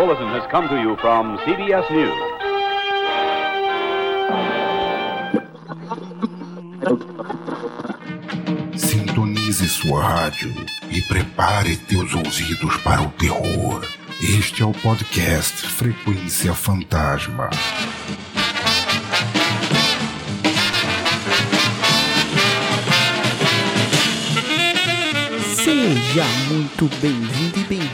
bulletin has come to you from CBS News. Sintonize sua rádio e prepare teus ouvidos para o terror. Este é o podcast Frequência Fantasma. Seja muito bem-vindo e bem-vinda,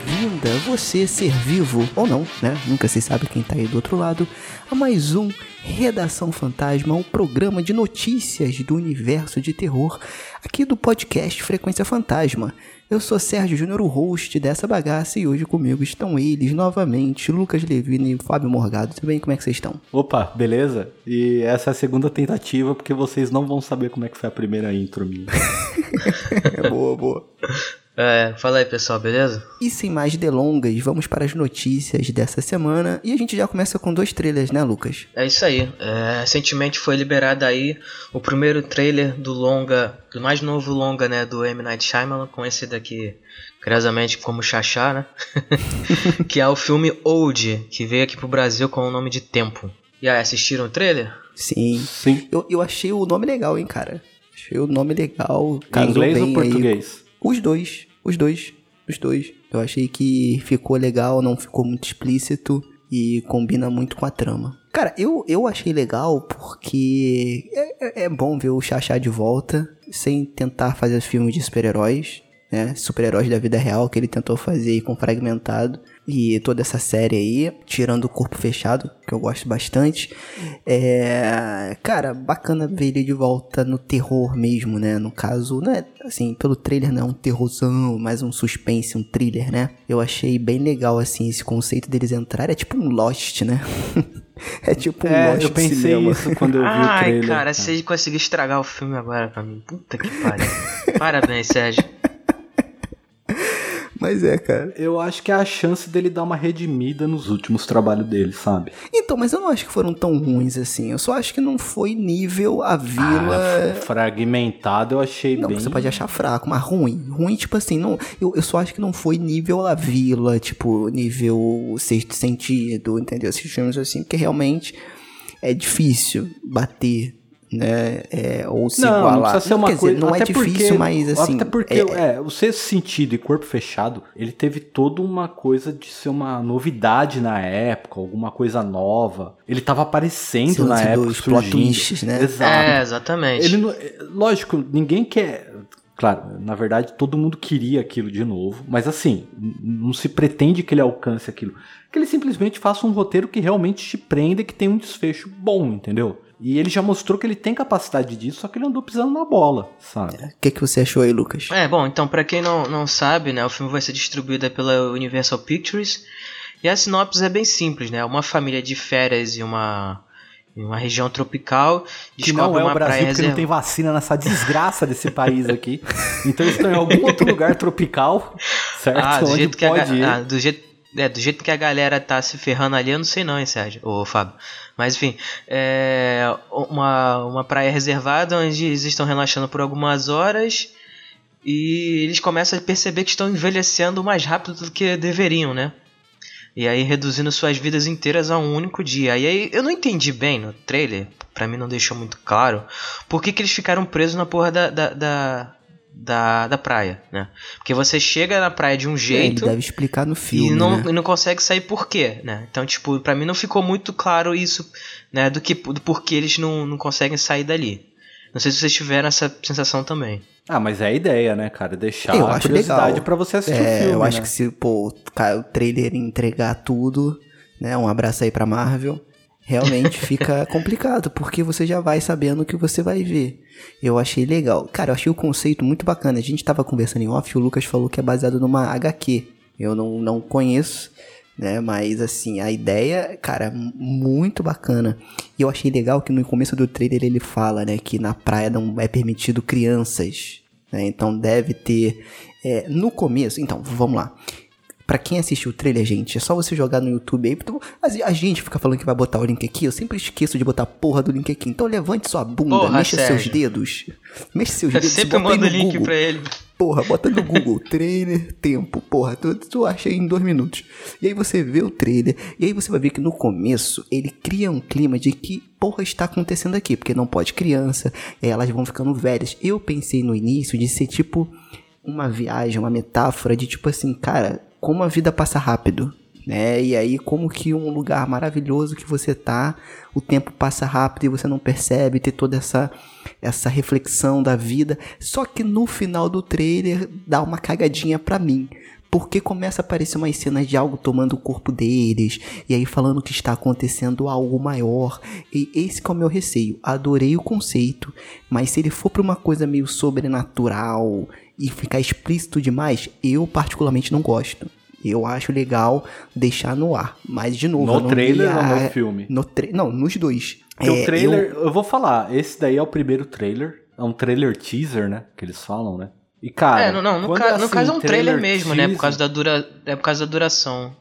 você ser vivo ou não, né? Nunca se sabe quem tá aí do outro lado, a mais um Redação Fantasma, um programa de notícias do universo de terror aqui do podcast Frequência Fantasma. Eu sou Sérgio Júnior, o host dessa bagaça, e hoje comigo estão eles novamente, Lucas Levine e Fábio Morgado. Tudo bem? Como é que vocês estão? Opa, beleza? E essa é a segunda tentativa, porque vocês não vão saber como é que foi a primeira intro minha. boa, boa. É, fala aí pessoal, beleza? E sem mais delongas, vamos para as notícias dessa semana. E a gente já começa com dois trailers, né, Lucas? É isso aí. É, recentemente foi liberado aí o primeiro trailer do longa, do mais novo longa, né, do M. Night Shyamalan, conhecido aqui curiosamente como Xaxá, né? que é o filme Old, que veio aqui pro Brasil com o nome de Tempo. E aí, assistiram o trailer? Sim. Sim. Eu, eu achei o nome legal, hein, cara. Achei o nome legal. Em inglês ou aí. Os dois. Os dois. Os dois. Eu achei que ficou legal, não ficou muito explícito e combina muito com a trama. Cara, eu, eu achei legal porque é, é- é bom ver o Xaxá de volta, sem tentar fazer filmes de super-heróis, né? Super-heróis da vida real que ele tentou fazer com Fragmentado. E toda essa série aí, tirando o Corpo Fechado, que eu gosto bastante. É. Cara, bacana ver ele de volta no terror mesmo, né? No caso, não é assim, pelo trailer não é um terrorzão, mais um suspense, um thriller, né? Eu achei bem legal, assim, esse conceito deles entrarem. É tipo um Lost, né? é tipo um É, Lost eu pensei cinema. isso quando eu vi o Ai, trailer. cara, você conseguiu estragar o filme agora pra mim. Puta que pariu. Parabéns, Sérgio. Mas é, cara. Eu acho que é a chance dele dar uma redimida nos últimos trabalhos dele, sabe? Então, mas eu não acho que foram tão ruins assim. Eu só acho que não foi nível a vila. Ah, fragmentado eu achei Não, bem. você pode achar fraco, mas ruim. Ruim, tipo assim, não, eu, eu só acho que não foi nível a vila, tipo, nível sexto sentido, entendeu? Esses filmes assim, porque realmente é difícil bater, né? É, ou se Não, igualar. não precisa ser uma Quer dizer, coisa. não é até difícil, porque, mas assim. Até porque, é- é, o sexto sentido e corpo fechado, ele teve toda uma coisa de ser uma novidade na época, alguma coisa nova. Ele tava aparecendo na época. dos plot twists, né? Exato. É, exatamente. Ele é, lógico, ninguém quer. Claro, na verdade, todo mundo queria aquilo de novo, mas assim, não se pretende que ele alcance aquilo. Que ele simplesmente faça um roteiro que realmente te prenda e que tem um desfecho bom, entendeu? E ele já mostrou que ele tem capacidade disso, só que ele andou pisando na bola, sabe? O que, que você achou aí, Lucas? É, bom, então pra quem não, não sabe, né, o filme vai ser distribuído pela Universal Pictures. E a sinopse é bem simples, né? Uma família de férias em uma, em uma região tropical Que não é uma o Brasil, praia porque não tem vacina nessa desgraça desse país aqui. Então eles estão em algum outro lugar tropical, certo? Ah, do Onde jeito, que a, pode ir. ga- ah, do, jeito, é, do jeito que a galera tá se ferrando ali, eu não sei não, hein, Sérgio? Ô, Fábio. Mas enfim, é uma, uma praia reservada onde eles estão relaxando por algumas horas e eles começam a perceber que estão envelhecendo mais rápido do que deveriam, né? E aí reduzindo suas vidas inteiras a um único dia. E aí eu não entendi bem no trailer, pra mim não deixou muito claro, por que, que eles ficaram presos na porra da, da, da, da, da praia, né? Porque você chega na praia de um É, ele jeito deve explicar no filme. e não, né? e não consegue sair por quê, né? Então, tipo, pra mim não ficou muito claro isso, né? Do que do porquê eles não, não conseguem sair dali. Não sei se vocês tiveram essa sensação também. Ah, mas é a ideia, né, cara? Deixar Eu a acho curiosidade legal. pra você assistir É, o filme. eu acho né? que se pô, o trailer entregar tudo, né? Um abraço aí pra Marvel. Realmente fica complicado, porque você já vai sabendo o que você vai ver. Eu achei legal. Cara, eu achei o conceito muito bacana. A gente tava conversando em off, o Lucas falou que é baseado numa HQ. Eu não, não conheço, né? Mas assim, a ideia, cara, muito bacana. E eu achei legal que no começo do trailer ele fala, né, que na praia não é permitido crianças. né? Então deve ter. é, no começo, então, vamos lá. Pra quem assistiu o trailer, gente, é só você jogar no YouTube aí. Então, a, gente fica falando que vai botar o link aqui. Eu sempre esqueço de botar a porra do link aqui. Então levante sua bunda, Porra, mexa seus Sérgio. dedos. Mexa seus Eu dedos. sempre mando o link Google. pra ele. Porra, bota no Google, trailer, tempo. Porra, tu, tu acha em dois minutos. E aí você vê o trailer, e aí você vai ver que no começo ele cria um clima de que porra está acontecendo aqui, porque não pode criança, elas vão ficando velhas. Eu pensei no início de ser tipo uma viagem, uma metáfora de tipo assim, cara, como a vida passa rápido né? E aí como que um lugar maravilhoso que você tá, o tempo passa rápido e você não percebe, ter toda essa essa reflexão da vida. Só que no final do trailer dá uma cagadinha para mim. Porque começa a aparecer umas cenas de algo tomando o corpo deles, e aí falando que está acontecendo algo maior. E esse é o meu receio. Adorei o conceito, mas se ele for para uma coisa meio sobrenatural e ficar explícito demais, eu particularmente não gosto. Eu acho legal deixar no ar. Mas, de novo. No trailer a... ou no filme? No tra... Não, nos dois. Porque é, o trailer, eu... eu... vou falar, esse daí é o primeiro trailer. É um trailer teaser, né? Que eles falam, né? E, cara. É, não, não no, ca... é assim, no caso é um trailer, trailer mesmo, teaser... né? Por causa da dura. É por causa da duração.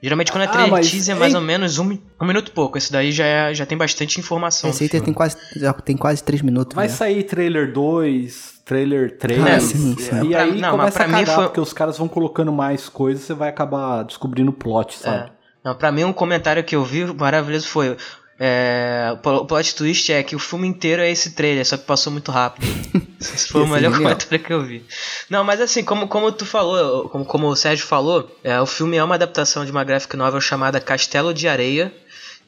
Geralmente quando é ah, trailer ah, teaser é mais ou menos um, um minuto e pouco. Esse daí já, é, já tem bastante informação. Esse aí tem quase, já tem quase três minutos. Vai né? sair trailer 2, trailer 3. É, sim, sim. E aí não, começa a cagar, foi... porque os caras vão colocando mais coisas você vai acabar descobrindo o plot, sabe? É. Não, pra mim um comentário que eu vi maravilhoso foi é, o plot twist é que o filme inteiro é esse trailer, só que passou muito rápido. Esse foi o melhor comentário que eu vi. Não, mas assim, como, como tu falou, como, como o Sérgio falou, é, o filme é uma adaptação de uma graphic novel chamada Castelo de Areia,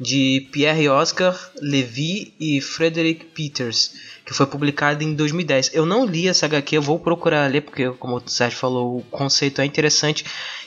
de Pierre Oscar Levy e Frederick Peters, que foi publicada em 2010. Eu não li essa HQ, eu vou procurar ler, porque, como o Sérgio falou, o conceito é interessante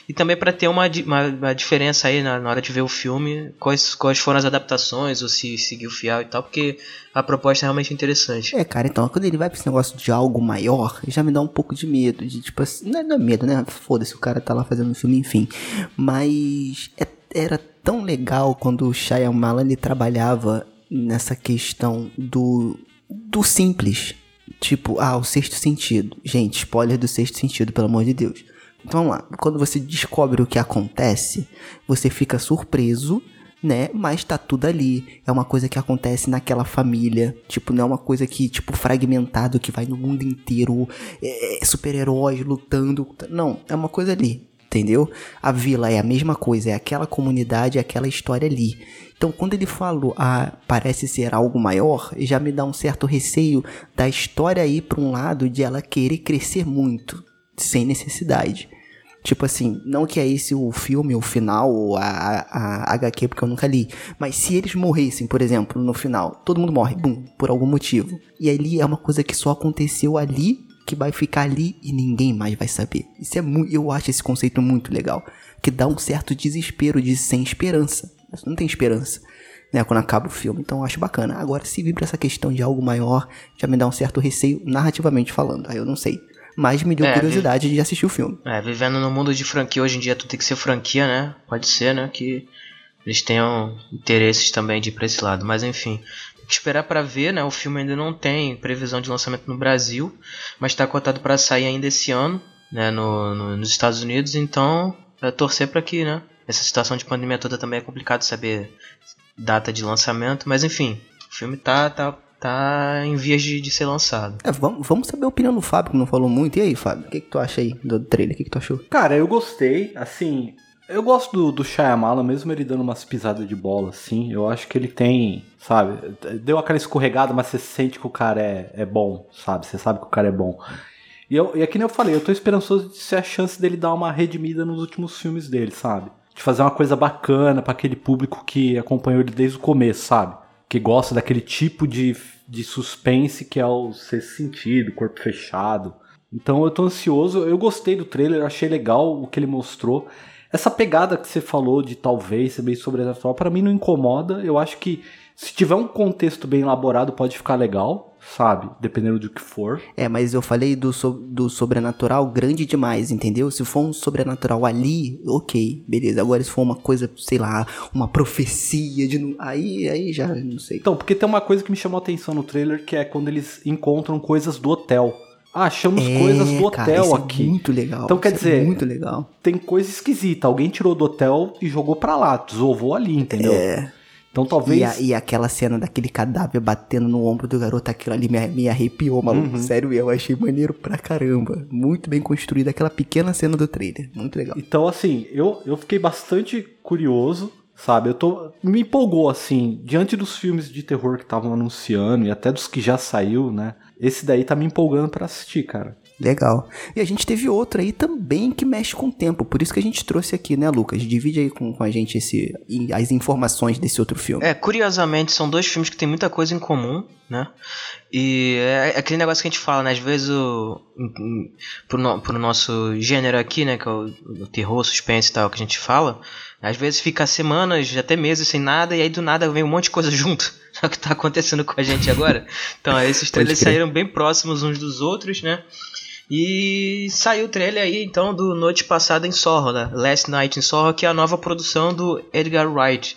e também para ter uma, uma, uma, diferença aí na, na, hora de ver o filme, quais, quais foram as adaptações, ou se seguiu fiel e tal, porque a proposta é realmente interessante. É, cara, então, quando ele vai pra esse negócio de algo maior, já me dá um pouco de medo, de tipo assim, não é, não é medo, né? Foda-se, o cara tá lá fazendo um filme, enfim. Mas é, era tão legal quando o Shyamalan ele trabalhava nessa questão do, do simples. Tipo, ah, o sexto sentido. Gente, spoiler do sexto sentido, pelo amor de Deus. Então vamos lá. Quando você descobre o que acontece, você fica surpreso, né? Mas tá tudo ali. É uma coisa que acontece naquela família. Tipo, não é uma coisa que, tipo, fragmentado, que vai no mundo inteiro. É, é super-heróis lutando. Não, é uma coisa ali. Entendeu? A vila é a mesma coisa, é aquela comunidade, é aquela história ali. Então, quando ele falou, ah, parece ser algo maior, já me dá um certo receio da história ir para um lado de ela querer crescer muito, sem necessidade. Tipo assim, não que é esse o filme, o final, ou a, a, a HQ, porque eu nunca li. Mas se eles morressem, por exemplo, no final, todo mundo morre, bum, por algum motivo. E ali é uma coisa que só aconteceu ali, que vai ficar ali e ninguém mais vai saber. Isso é muito. Eu acho esse conceito muito legal. Que dá um certo desespero de sem esperança. Mas não tem esperança. Né, quando acaba o filme, então eu acho bacana. Agora, se vir pra essa questão de algo maior, já me dá um certo receio, narrativamente falando. Aí eu não sei mas me deu é, curiosidade de assistir o filme. É, vivendo no mundo de franquia hoje em dia, tu tem que ser franquia, né? Pode ser, né? Que eles tenham interesses também de ir pra esse lado. Mas enfim, esperar para ver, né? O filme ainda não tem previsão de lançamento no Brasil, mas está cotado para sair ainda esse ano, né? No, no, nos Estados Unidos. Então, é torcer para que, né? Essa situação de pandemia toda também é complicado saber data de lançamento, mas enfim, o filme tá, tá tá em vias de, de ser lançado. É, vamos, vamos saber a opinião do Fábio, que não falou muito. E aí, Fábio, o que, que tu acha aí do trailer? O que, que tu achou? Cara, eu gostei, assim. Eu gosto do, do Shyamala, mesmo ele dando umas pisadas de bola, assim. Eu acho que ele tem, sabe? Deu aquela escorregada, mas você sente que o cara é, é bom, sabe? Você sabe que o cara é bom. E, eu, e é que nem eu falei, eu tô esperançoso de ser a chance dele dar uma redimida nos últimos filmes dele, sabe? De fazer uma coisa bacana para aquele público que acompanhou ele desde o começo, sabe? Que gosta daquele tipo de de suspense que é o ser sentido, corpo fechado. Então eu tô ansioso, eu gostei do trailer, achei legal o que ele mostrou. Essa pegada que você falou de talvez ser meio sobrenatural, para mim não incomoda. Eu acho que se tiver um contexto bem elaborado, pode ficar legal, sabe? Dependendo do que for. É, mas eu falei do, so do sobrenatural grande demais, entendeu? Se for um sobrenatural ali, ok, beleza. Agora, se for uma coisa, sei lá, uma profecia de. Aí, aí já não sei. Então, porque tem uma coisa que me chamou a atenção no trailer, que é quando eles encontram coisas do hotel. Ah, achamos é, coisas do hotel cara, é aqui. É muito legal. Então quer é dizer, é muito legal. Tem coisa esquisita. Alguém tirou do hotel e jogou pra lá, desovou ali, entendeu? É. Então talvez. E, a- e aquela cena daquele cadáver batendo no ombro do garoto, aquilo ali me, me arrepiou, maluco. Sério, eu achei maneiro pra caramba. Muito bem construída aquela pequena cena do trailer. Muito legal. Então, assim, eu, eu fiquei bastante curioso, sabe? Eu tô. Me empolgou, assim, diante dos filmes de terror que estavam anunciando e até dos que já saiu, né? Esse daí tá me empolgando pra assistir, cara. Legal. E a gente teve outro aí também que mexe com o tempo. Por isso que a gente trouxe aqui, né, Lucas? Divide aí com, com a gente esse, as informações desse outro filme. É, curiosamente, são dois filmes que têm muita coisa em comum, né? E é é aquele negócio que a gente fala, né? Às vezes o. Pro, no- pro nosso gênero aqui, né? Que é o, o terror, suspense e tal, que a gente fala. Às vezes fica semanas, até meses sem nada, e aí do nada vem um monte de coisa junto. É o que tá acontecendo com a gente agora. Então, esses trailers saíram bem próximos uns dos outros, né? E saiu o trailer aí, então, do Noite Passada em Sorro, né? Last Night in Sorro, que é a nova produção do Edgar Wright,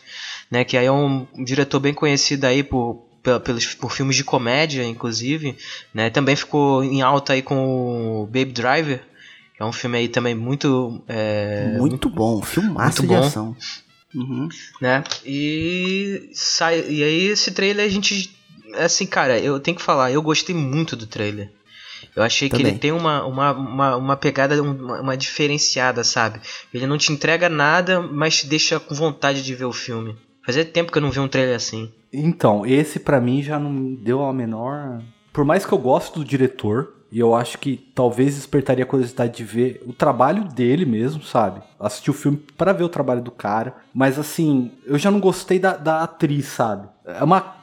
né? Que aí é um diretor bem conhecido aí por, pe- pelos, por filmes de comédia, inclusive, né? Também ficou em alta aí com o Baby Driver, é um filme aí também muito... é, muito bom. Filmaço muito de bom. ação. Uhum. né? E sai e aí esse trailer a gente assim, cara, eu tenho que falar, eu gostei muito do trailer. Eu achei que Também. ele tem uma, uma, uma, uma pegada, uma, uma diferenciada, sabe? Ele não te entrega nada, mas te deixa com vontade de ver o filme. Fazia tempo que eu não vi um trailer assim. Então, esse pra mim já não deu a menor. Por mais que eu goste do diretor, e eu acho que talvez despertaria a curiosidade de ver o trabalho dele mesmo, sabe? Assistir o filme pra ver o trabalho do cara. Mas assim, eu já não gostei da, da atriz, sabe? É uma.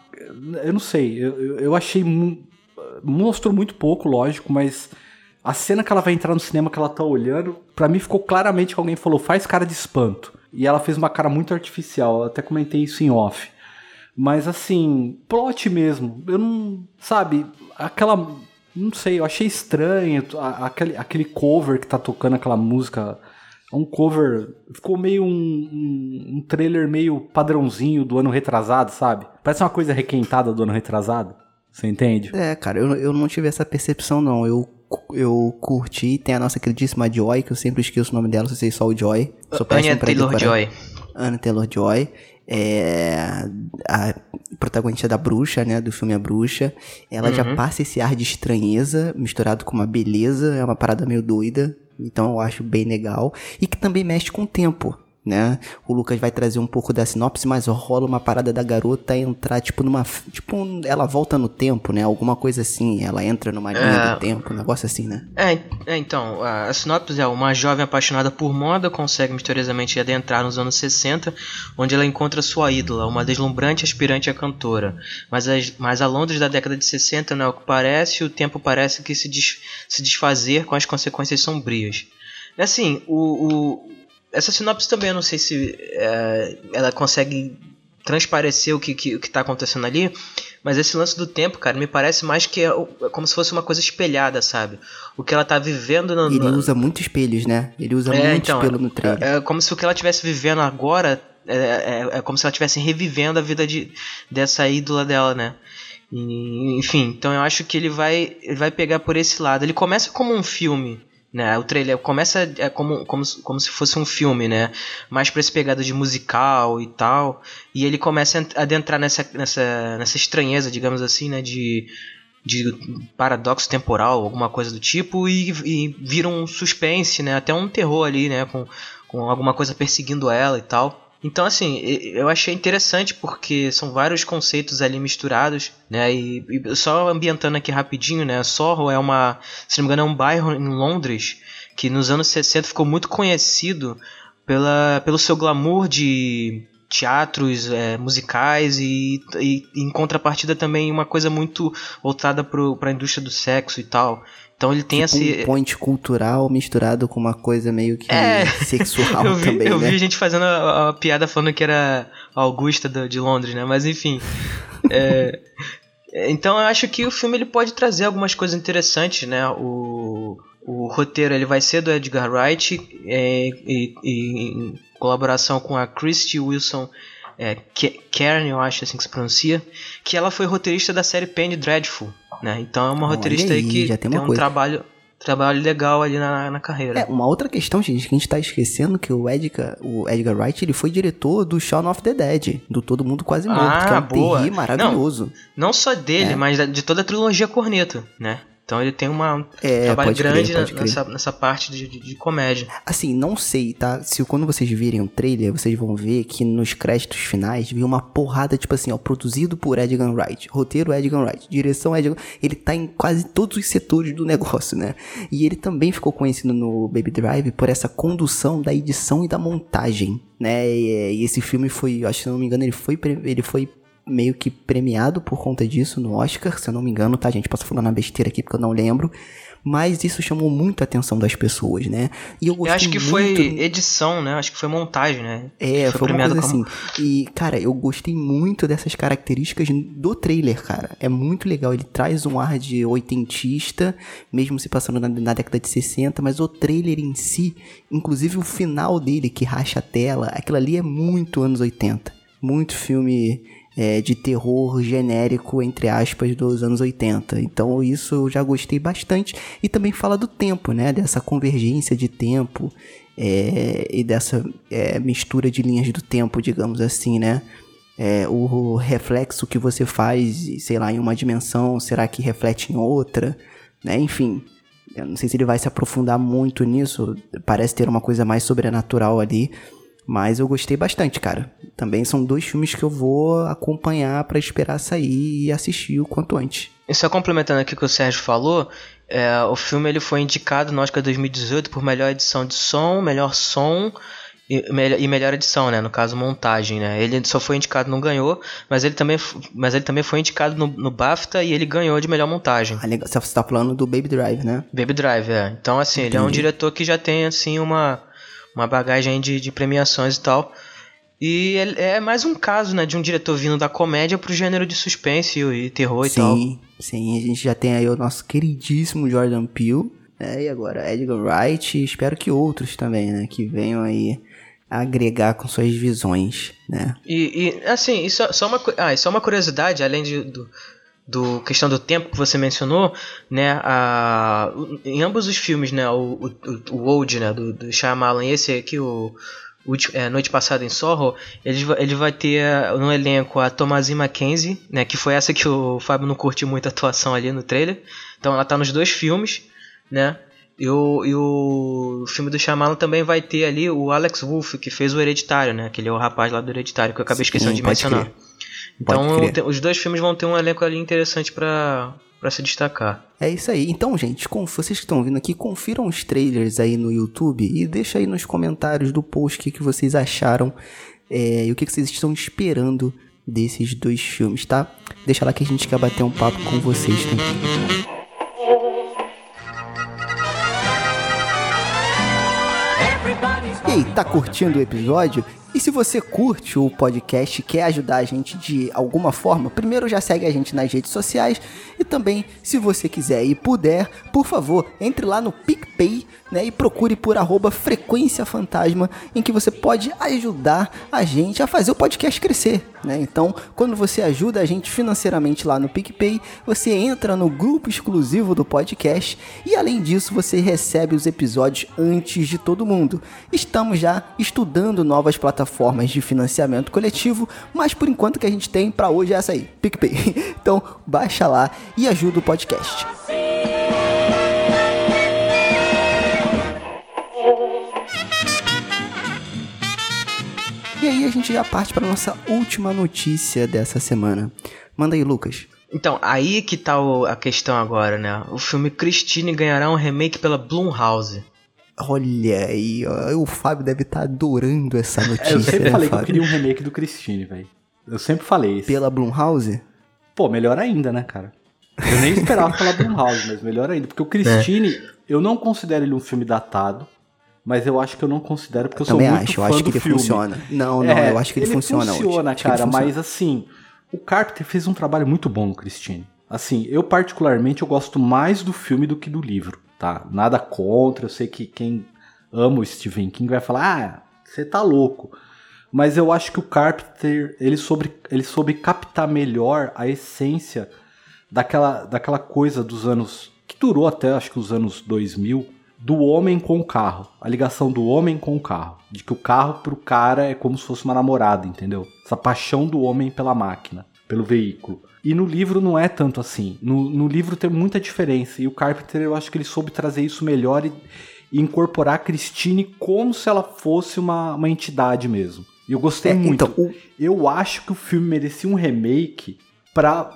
Eu não sei, eu, eu, achei. Mostrou muito pouco, lógico, mas. A cena que ela vai entrar no cinema que ela tá olhando, pra mim ficou claramente que alguém falou, faz cara de espanto. E ela fez uma cara muito artificial, eu até comentei isso em off. Mas assim, plot mesmo. Eu não. Sabe, aquela. Não sei, eu achei estranho. Aquele, aquele cover que tá tocando aquela música. É um cover. Ficou meio um, um, um trailer meio padrãozinho do ano retrasado, sabe? Parece uma coisa requentada do ano retrasado. Você entende? É, cara, eu, eu não tive essa percepção, não. Eu, eu curti. Tem a nossa queridíssima Joy, que eu sempre esqueço o nome dela, só sei só o Joy. Anya pra decorar. Taylor-Joy. Anna Taylor-Joy. É a protagonista da bruxa, né? Do filme A Bruxa. Ela já passa esse ar de estranheza, misturado com uma beleza. É uma parada meio doida. Então eu acho bem legal. E que também mexe com o tempo. Né? O Lucas vai trazer um pouco da sinopse, mas rola uma parada da garota entrar, tipo, numa. Tipo, um- ela volta no tempo, né? Alguma coisa assim. Ela entra numa linha É. do tempo, um negócio assim, né? É, é, então, a, sinopse é uma jovem apaixonada por moda consegue misteriosamente adentrar nos anos 60, onde ela encontra sua ídola, uma deslumbrante aspirante a cantora. Mas, as, mas a Londres da década de 60 não é o que parece, o tempo parece que se, des, se desfazer com as consequências sombrias. Assim, o, o- essa sinopse também eu não sei se é, ela consegue transparecer o que, que, o que tá acontecendo ali, mas esse lance do tempo, cara, me parece mais que é é como se fosse uma coisa espelhada, sabe? O que ela tá vivendo no. Ele usa muito espelhos, né? Ele usa É, muito então, espelho no trailer. É, é como se o que ela estivesse vivendo agora é, é, é como se ela estivesse revivendo a vida de, dessa ídola dela, né? E, enfim, então eu acho que ele vai, ele vai pegar por esse lado. Ele começa como um filme, né? O trailer começa é como, como, como se fosse um filme, né? Mais pra esse pegada de musical e tal. E ele começa a adentrar nessa, nessa, nessa estranheza, digamos assim, né? De, de paradoxo temporal, alguma coisa do tipo, e, e vira um suspense, né? Até um terror ali, né? Com, com alguma coisa perseguindo ela e tal. Então, assim, eu achei interessante porque são vários conceitos ali misturados, né? E, e só ambientando aqui rapidinho, né? Sorro é uma, se não me engano, é um bairro em Londres que nos anos 60 ficou muito conhecido pela, pelo seu glamour de teatros é, musicais e, e em contrapartida também uma coisa muito voltada para a indústria do sexo e tal. Então ele tem tipo esse um point cultural misturado com uma coisa meio que É. sexual eu vi, também, eu né? vi gente fazendo a, a piada falando que era Augusta do- de Londres, né? Mas enfim. é, então eu acho que o filme ele pode trazer algumas coisas interessantes, né? O, o roteiro ele vai ser do Edgar Wright é, e, e colaboração com a Christy Wilson é, Ke- Cairn, eu acho assim que se pronuncia, que ela foi roteirista da série Penny Dreadful, né? Então é uma Olha roteirista aí que já tem tem, um coisa. trabalho trabalho legal ali na, na carreira. É, uma outra questão, gente, que a gente tá esquecendo que o Edgar, o Edgar Wright, ele foi diretor do Shaun of the Dead, do Todo Mundo Quase Morto, Ah, que é um boa. maravilhoso. Não só dele, É. mas de toda a trilogia Corneto, né? Então ele tem uma, um É, trabalho crer, grande pode crer. nessa, nessa parte de, de, de comédia. Assim, não sei, tá? Se quando vocês virem o trailer, vocês vão ver que nos créditos finais vem uma porrada, tipo assim, ó, produzido por Edgar Wright, roteiro Edgar Wright, direção Edgar Ele tá em quase todos os setores do negócio, né? E ele também ficou conhecido no Baby Drive por essa condução da edição e da montagem, né? E, e esse filme foi, acho que se não me engano, ele foi, ele foi meio que premiado por conta disso no Oscar, se eu não me engano, tá, gente? Posso falar na besteira aqui porque eu não lembro. Mas isso chamou muito a atenção das pessoas, né? E eu Eu acho que muito... foi edição, né? Acho que foi montagem, né? É, foi, uma coisa como- assim. E, cara, eu gostei muito dessas características do trailer, cara. É muito legal. Ele traz um ar de oitentista, mesmo se passando na, na década de 60, mas o trailer em si, inclusive o final dele, que racha a tela, aquilo ali é muito anos 80. Muito filme é, de terror genérico, entre aspas, dos anos 80. Então isso eu já gostei bastante. E também fala do tempo, né? Dessa convergência de tempo é, e dessa é, mistura de linhas do tempo, digamos assim, né? É, o reflexo que você faz, sei lá, em uma dimensão, será que reflete em outra? Né? Enfim, eu não sei se ele vai se aprofundar muito nisso, parece ter uma coisa mais sobrenatural ali, mas eu gostei bastante, cara. Também são dois filmes que eu vou acompanhar pra esperar sair e assistir o quanto antes. E só complementando aqui o que o Sérgio falou, é, o filme ele foi indicado no Oscar 2018 por melhor edição de som, melhor som e, melhor- e melhor edição, né? No caso, montagem, né? Ele só foi indicado, não ganhou, mas ele também, mas ele também foi indicado no, no BAFTA e ele ganhou de melhor montagem. Ah, legal. Você tá falando do Baby Drive, né? Baby Drive, é. Então, assim, ele é um Entendi. diretor que já tem, assim, uma, uma bagagem de, de premiações e tal. E ele- é mais um caso, né, de um diretor vindo da comédia pro gênero de suspense e, e terror e tal. Sim, sim, a gente já tem aí o nosso queridíssimo Jordan Peele, né? E agora Edgar Wright, e espero que outros também, né? Que venham aí agregar com suas visões, né? E, e, assim, isso é só uma, ah, só uma curiosidade, além de, do, do questão do tempo que você mencionou, né, a, em ambos os filmes, né, o, o, o Old, né, do, do Shyamalan e esse aqui, o, ulti- é, Noite Passada em Sorro, ele, vai- ele vai ter eh, no elenco a Thomasin Mackenzie, né, que foi essa que o Fábio não curtiu muito a atuação ali no trailer, então ela tá nos dois filmes, né, e o, e o filme do Shyamalan também vai ter ali o Alex Wolff, que fez o Hereditário, né? Aquele é o rapaz lá do Hereditário, que eu acabei esquecendo de mencionar. crer. Então, os dois filmes vão ter um elenco ali interessante pra, pra se destacar. É isso aí. Então, gente, com vocês que estão vindo aqui, confiram os trailers aí no YouTube e deixa aí nos comentários do post o que, que vocês acharam é, e o que, que vocês estão esperando desses dois filmes, tá? Deixa lá que a gente quer bater um papo com vocês também. E aí, tá curtindo o episódio? E se você curte o podcast e quer ajudar a gente de alguma forma, primeiro já segue a gente nas redes sociais e também, se você quiser e puder, por favor, entre lá no PicPay né, e procure por arroba Frequência Fantasma, em que você pode ajudar a gente a fazer o podcast crescer. Né? Então, quando você ajuda a gente financeiramente lá no PicPay, você entra no grupo exclusivo do podcast e além disso você recebe os episódios antes de todo mundo. Estamos já estudando novas plataformas de financiamento coletivo, mas por enquanto que a gente tem para hoje é essa aí, PicPay. Então, baixa lá e ajuda o podcast. E aí a gente já parte para nossa última notícia dessa semana. Manda aí, Lucas. Então, aí que tá o- a questão agora, né? O filme Christine ganhará um remake pela Blumhouse. Olha aí, o Fábio deve estar adorando essa notícia, É, eu sempre né, falei que eu Fábio? queria um remake do Christine, velho. Eu sempre falei isso. Pela Blumhouse? Pô, melhor ainda, né, cara? Eu nem esperava pela Blumhouse, mas melhor ainda. Porque o Christine, eu não considero ele um filme datado, mas eu acho que eu não considero porque eu, Também sou muito acho, eu fã acho do que ele filme. funciona. Não, não, É, eu acho que ele, funciona, hoje. funciona, que ele cara, funciona. mas assim, o Carpenter fez um trabalho muito bom no Christine. Assim, eu particularmente eu gosto mais do filme do que do livro, tá? Nada contra, eu sei que quem ama o Stephen King vai falar, ah, você tá louco. Mas eu acho que o Carpenter, ele soube, ele soube captar melhor a essência daquela, daquela coisa dos anos que durou até acho que os anos 2000, do homem com o carro. A ligação do homem com o carro. De que o carro pro cara é como se fosse uma namorada, entendeu? Essa paixão do homem pela máquina, pelo veículo. E no livro não é tanto assim. No, no livro tem muita diferença. E o Carpenter, eu acho que ele soube trazer isso melhor e, e incorporar a Christine como se ela fosse uma, uma entidade mesmo. E eu gostei É, muito. então, o- Eu acho que o filme merecia um remake pra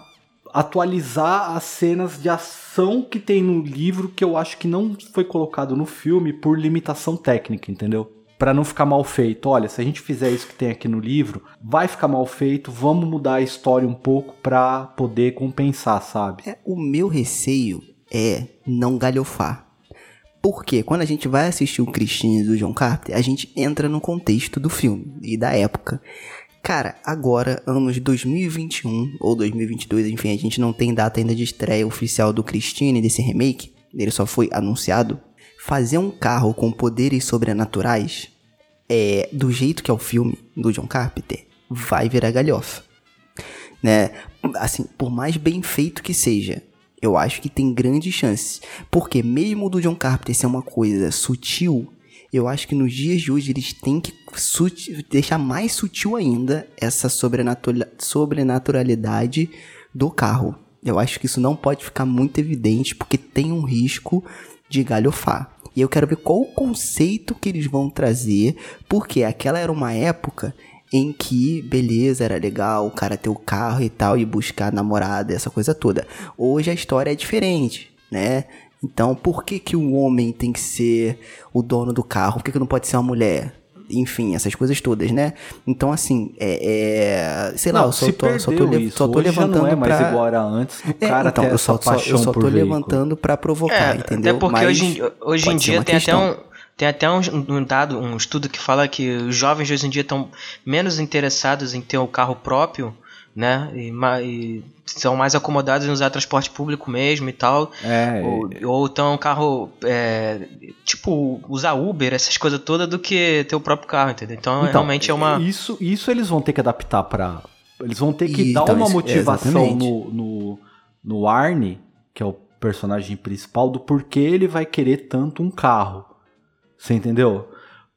atualizar as cenas de ação que tem no livro que eu acho que não foi colocado no filme por limitação técnica, entendeu? Pra não ficar mal feito. Olha, se a gente fizer isso que tem aqui no livro, vai ficar mal feito, vamos mudar a história um pouco pra poder compensar, sabe? É, o meu receio é não galhofar. Porque quando a gente vai assistir o Christine do John Carpenter, a gente entra no contexto do filme e da época. Cara, agora, anos 2021 ou 2022, enfim, a gente não tem data ainda de estreia oficial do Christine, desse remake, ele só foi anunciado. Fazer um carro com poderes sobrenaturais, é, do jeito que é o filme do John Carpenter, vai virar galhofa né? Assim, por mais bem feito que seja, eu acho que tem grandes chances. Porque mesmo o do John Carpenter ser uma coisa sutil, eu acho que nos dias de hoje eles têm que deixar mais sutil ainda essa sobrenatura- sobrenaturalidade do carro. Eu acho que isso não pode ficar muito evidente, porque tem um risco de galhofar. E eu quero ver qual o conceito que eles vão trazer, porque aquela era uma época em que, beleza, era legal o cara ter o carro e tal, e buscar namorada, essa coisa toda. Hoje a história é diferente, né? Então, por que que o homem tem que ser o dono do carro? Por que que não pode ser uma mulher? Enfim, essas coisas todas, né? Então, assim, é... é- sei lá, eu só se tô, só tô, le- só tô levantando não é mais pra... igual era antes. O É, cara então, ter eu só, essa só- eu só por tô veículo. levantando pra provocar, É, entendeu? até porque Mas hoje, em- hoje em dia tem até, questão. um, tem até um, um dado, um estudo que fala que os jovens de hoje em dia estão menos interessados em ter o carro próprio, né? E, e são mais acomodados em usar transporte público mesmo e tal. É, Ou, ou então um carro, é, tipo, usar Uber, essas coisas todas, do que ter o próprio carro, entendeu? Então, Então, realmente é uma... Isso, isso eles vão ter que adaptar pra. Eles vão ter que E, dar então, uma motivação no, no, no Arne, que é o personagem principal, do porquê ele vai querer tanto um carro. Você entendeu?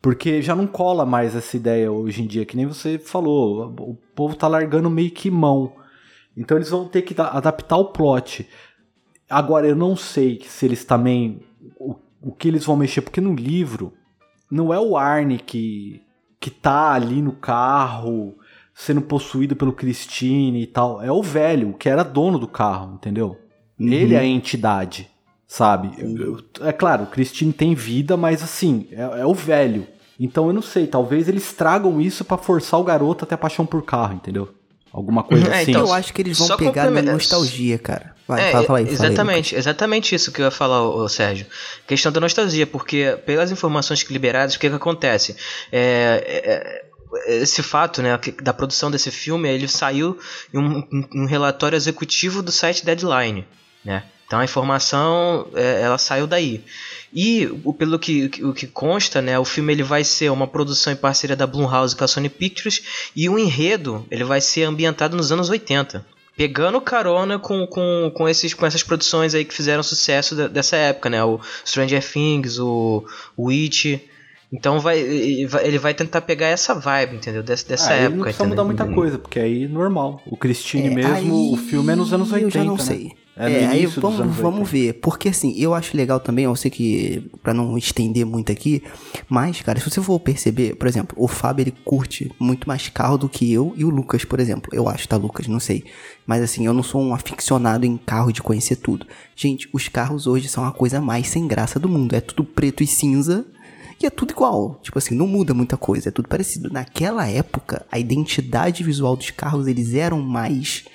Porque já não cola mais essa ideia hoje em dia, que nem você falou. O povo tá largando meio que mão. Então eles vão ter que da- adaptar o plot. Agora, eu não sei se eles também. O, o que eles vão mexer, porque no livro não é o Arne que, que tá ali no carro sendo possuído pelo Christine e tal. É o velho, que era dono do carro, entendeu? Ele é a entidade, sabe? Eu- eu- é claro, o Christine tem vida, mas assim, é, é o velho. Então eu não sei, talvez eles tragam isso pra forçar o garoto a ter paixão por carro, entendeu? Alguma coisa É, assim. então, eu acho que eles vão pegar na nostalgia, cara. Vai, É, fala, fala aí, fala aí, exatamente, exatamente isso que eu ia falar, ô, Sérgio. Questão da nostalgia, porque pelas informações que liberadas, o que, que acontece? É, é, é, esse fato né, que- da produção desse filme, ele saiu em um, em um relatório executivo do site Deadline, né? Então a informação, é, ela saiu daí. E pelo que, o que consta, né, o filme ele vai ser uma produção em parceria da Blumhouse com a Sony Pictures e o enredo ele vai ser ambientado nos anos 80. Pegando carona com, com, com, esses, com essas produções aí que fizeram sucesso da- dessa época, né? O Stranger Things, o, o Witch. Então vai, ele vai- tentar pegar essa vibe, entendeu? Dessa, dessa Ah, época. não precisa entendeu? mudar muita coisa, porque aí normal. O Christine É, mesmo, aí o filme é nos anos 80. Eu já não né? sei. É É, aí vamos, vamos 80. ver. Porque assim, eu acho legal também, eu sei que, pra não estender muito aqui, mas, cara, se você for perceber, por exemplo, o Fábio ele curte muito mais carro do que eu e o Lucas, por exemplo. Eu acho, tá, Lucas? Não sei. Mas assim, eu não sou um aficionado em carro de conhecer tudo. Gente, os carros hoje são a coisa mais sem graça do mundo. É tudo preto e cinza. E é tudo igual. Tipo assim, não muda muita coisa, é tudo parecido. Naquela época, a identidade visual dos carros, eles eram mais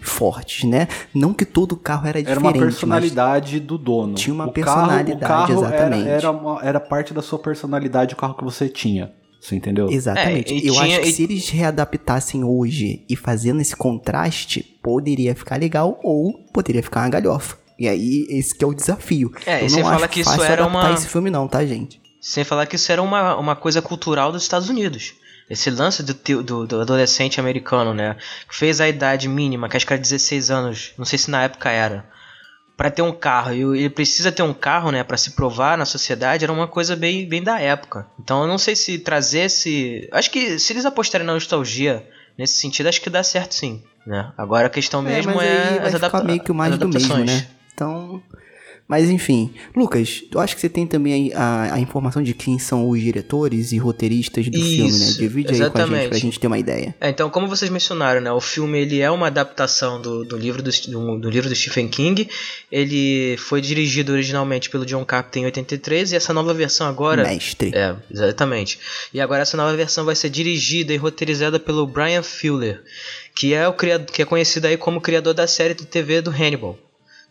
fortes, né? Não que todo carro era Era diferente, uma mas personalidade do dono. Tinha uma O personalidade, carro, o carro era- exatamente. Era, uma- era parte da sua personalidade o carro que você tinha. Você entendeu? Exatamente. É, e eu tinha- acho que e- se eles readaptassem hoje e fazendo esse contraste, poderia ficar legal ou poderia ficar uma galhofa. E aí, esse que é o desafio. É, e eu você não fala acho que isso fácil era adaptar uma- esse filme não, tá, gente? Sem falar que isso era uma, uma coisa cultural dos Estados Unidos. Esse lance do, do, do adolescente americano, né? Que fez a idade mínima, que acho que era 16 anos. Não sei se na época era. para ter um carro e ele precisa ter um carro, né, para se provar na sociedade, era uma coisa bem, bem da época. Então eu não sei se trazer esse, acho que se eles apostarem na nostalgia nesse sentido, acho que dá certo sim, né? Agora a questão mesmo mas é, aí vai as, adapta meio que o mais do mesmo, né? Então, mas enfim, Lucas, eu acho que você tem também a, a informação de quem são os diretores e roteiristas do filme, né? Isso, Divide aí com a gente exatamente. pra gente ter uma ideia. É, então, como vocês mencionaram, né, o filme ele é uma adaptação do, do, livro do, do, do livro do Stephen King. Ele foi dirigido originalmente pelo John Carpenter em 83 e essa nova versão agora Mestre. É, exatamente. E agora essa nova versão vai ser dirigida e roteirizada pelo Brian Fuller, que é o criador, que é conhecido aí como criador da série de TV do Hannibal.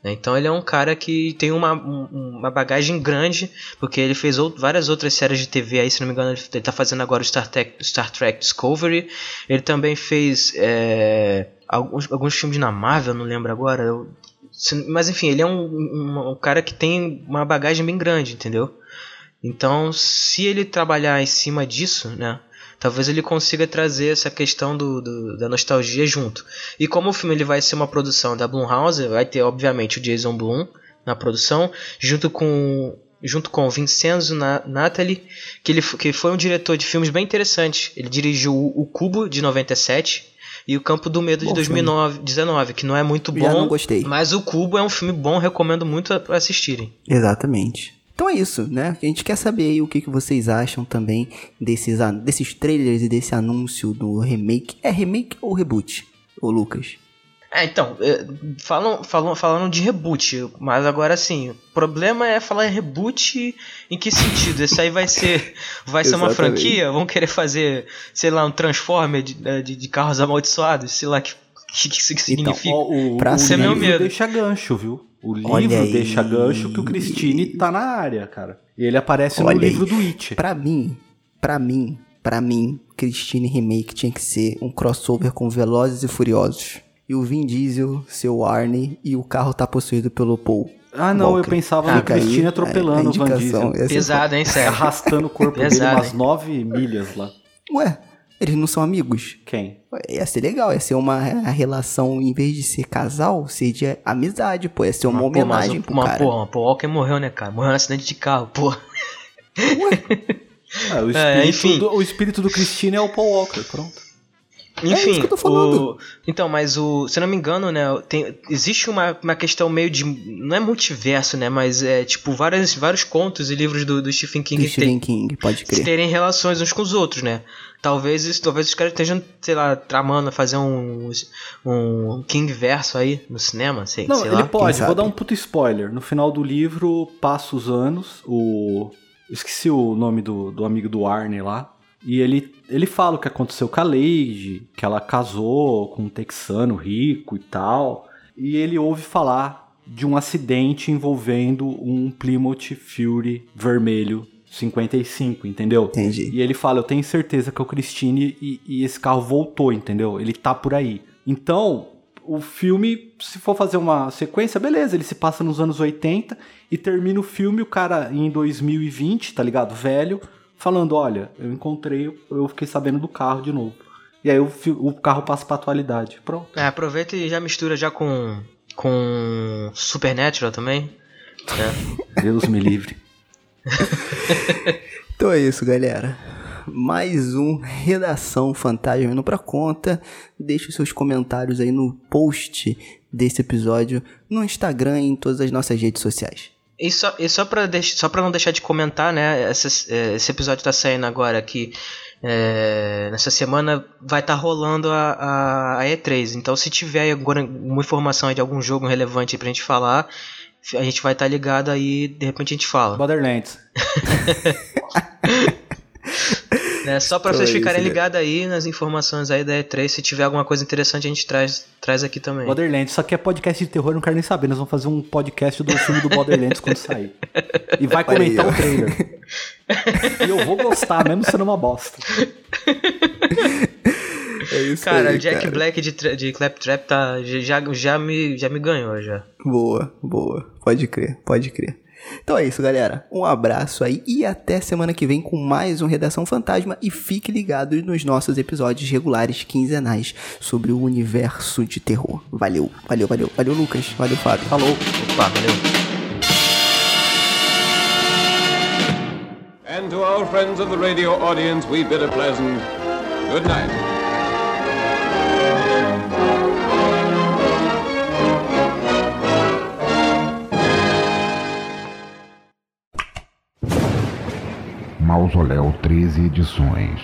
Né? Então ele é um cara que tem uma, um- uma bagagem grande, porque ele fez várias outras séries de TV aí, se não me engano, ele ele tá fazendo agora o Star Trek, Star Trek Discovery. Ele também fez é, alguns, alguns filmes na Marvel, não lembro agora. eu- se- mas enfim, ele é um, um- um cara que tem uma bagagem bem grande, entendeu? Então, se ele trabalhar em cima disso, né? Talvez ele consiga trazer essa questão do, do- da nostalgia junto. E como o filme ele vai ser uma produção da Blumhouse, vai ter obviamente o Jason Blum na produção, junto com junto com o Vincenzo Na- Natali, que ele que foi um diretor de filmes bem interessante. Ele dirigiu o, Cubo de 97 e o Campo do Medo de Bom 2019, que não é muito bom, Já não gostei. mas o Cubo é um filme bom, recomendo muito a- pra assistirem. Exatamente. Então é isso, né? A gente quer saber aí o que, que vocês acham também desses, desses trailers e desse anúncio do remake. É remake ou reboot, ô Lucas? É, então, é, falam, falam, falando de reboot, mas agora sim, o problema é falar em reboot em que sentido? Isso aí vai ser vai ser uma franquia? Vão querer fazer, sei lá, um Transformer de, eh, de, de carros amaldiçoados? Sei lá, que, que, que isso Então, significa? Ó, o, Pra o ser meu medo. deixa gancho, viu? O Olha livro aí. deixa gancho que o Christine tá na área, cara. E ele aparece Olha no aí. livro do It. Pra mim, pra mim, pra mim, Christine Remake tinha que ser um crossover com Velozes e Furiosos. E o Vin Diesel, seu Arnie, e o carro tá possuído pelo Paul. Ah, não, Walker. eu pensava no Fica aí Christine a- atropelando a o Van. Diesel. Ser Pesado, hein, Sérgio? Arrastando o corpo dele Pesado, umas hein? nove milhas lá. Ué, eles não são amigos? Quem? Ia ser legal, ia ser uma relação, em vez de ser casal, ser de amizade, pô. Ia ser uma, pô, mas homenagem o- pro uma, cara. Porra, o Paul Walker morreu, né, cara? Morreu no acidente de carro, porra. Ah, o, espírito É, enfim. do, o espírito do Christine é o Paul Walker, pronto. Enfim, isso que eu tô falando. o- então, mas o, se eu não me engano, né, tem, existe uma, uma questão meio de, não é multiverso, né, mas é tipo vários, vários contos e livros do, do Stephen King Do Stephen King, pode crer. terem relações uns com os outros, né? Talvez isso, talvez os caras estejam, sei lá, tramando fazer um, um King verso aí no cinema, sei, Não, sei ele lá. pode, vou dar um puto spoiler. No final do livro, passa os anos, o. Esqueci o nome do, do amigo do Arne lá. E ele, ele fala o que aconteceu com a Lady, que ela casou com um texano rico e tal. E ele ouve falar de um acidente envolvendo um Plymouth Fury vermelho 55, entendeu? Entendi. E ele fala, eu tenho certeza que é o Christine e, e esse carro voltou, entendeu? Ele tá por aí. Então, o filme, se for fazer uma sequência, beleza, ele se passa nos anos 80 e termina o filme, o cara em 2020, tá ligado? Velho, falando, olha, eu encontrei, eu fiquei sabendo do carro de novo. E aí o, o carro passa pra atualidade. Pronto. É, aproveita e já mistura já com, com Supernatural também. né? Deus me livre. Então é isso, galera. Mais um Redação Fantasma indo pra conta. Deixe os seus comentários aí no post desse episódio no Instagram e em todas as nossas redes sociais. E só, e só, pra, deix- só pra não deixar de comentar, né? essa- é, esse episódio tá saindo agora aqui. é, nessa semana vai estar rolando a, a, a E3. Então, se tiver agora uma informação aí de algum jogo relevante aí pra gente falar, a gente vai estar ligado aí de repente a gente fala. Borderlands. né? Só pra Então vocês é ficarem ligados aí nas informações aí da E3. Se tiver alguma coisa interessante, a gente traz, traz aqui também. Borderlands, isso aqui é podcast de terror, eu não quero nem saber. Nós vamos fazer um podcast do filme do Borderlands quando sair. E vai aí, comentar o trailer. e eu vou gostar, mesmo sendo uma bosta. É isso Cara, aí, o Jack cara. Black de, de Claptrap tá, já, já, me, já me ganhou já. Boa, boa. Pode crer, pode crer. Então é isso, galera. Um abraço aí e até semana que vem com mais um Redação Fantasma. E fique ligado nos nossos episódios regulares quinzenais sobre o universo de terror. Valeu, valeu, valeu. Valeu, Lucas. Valeu, Fábio. Falou. Opa, valeu. And to our friends of the radio audience, we bid a pleasant good night. Mausoléu 13 edições.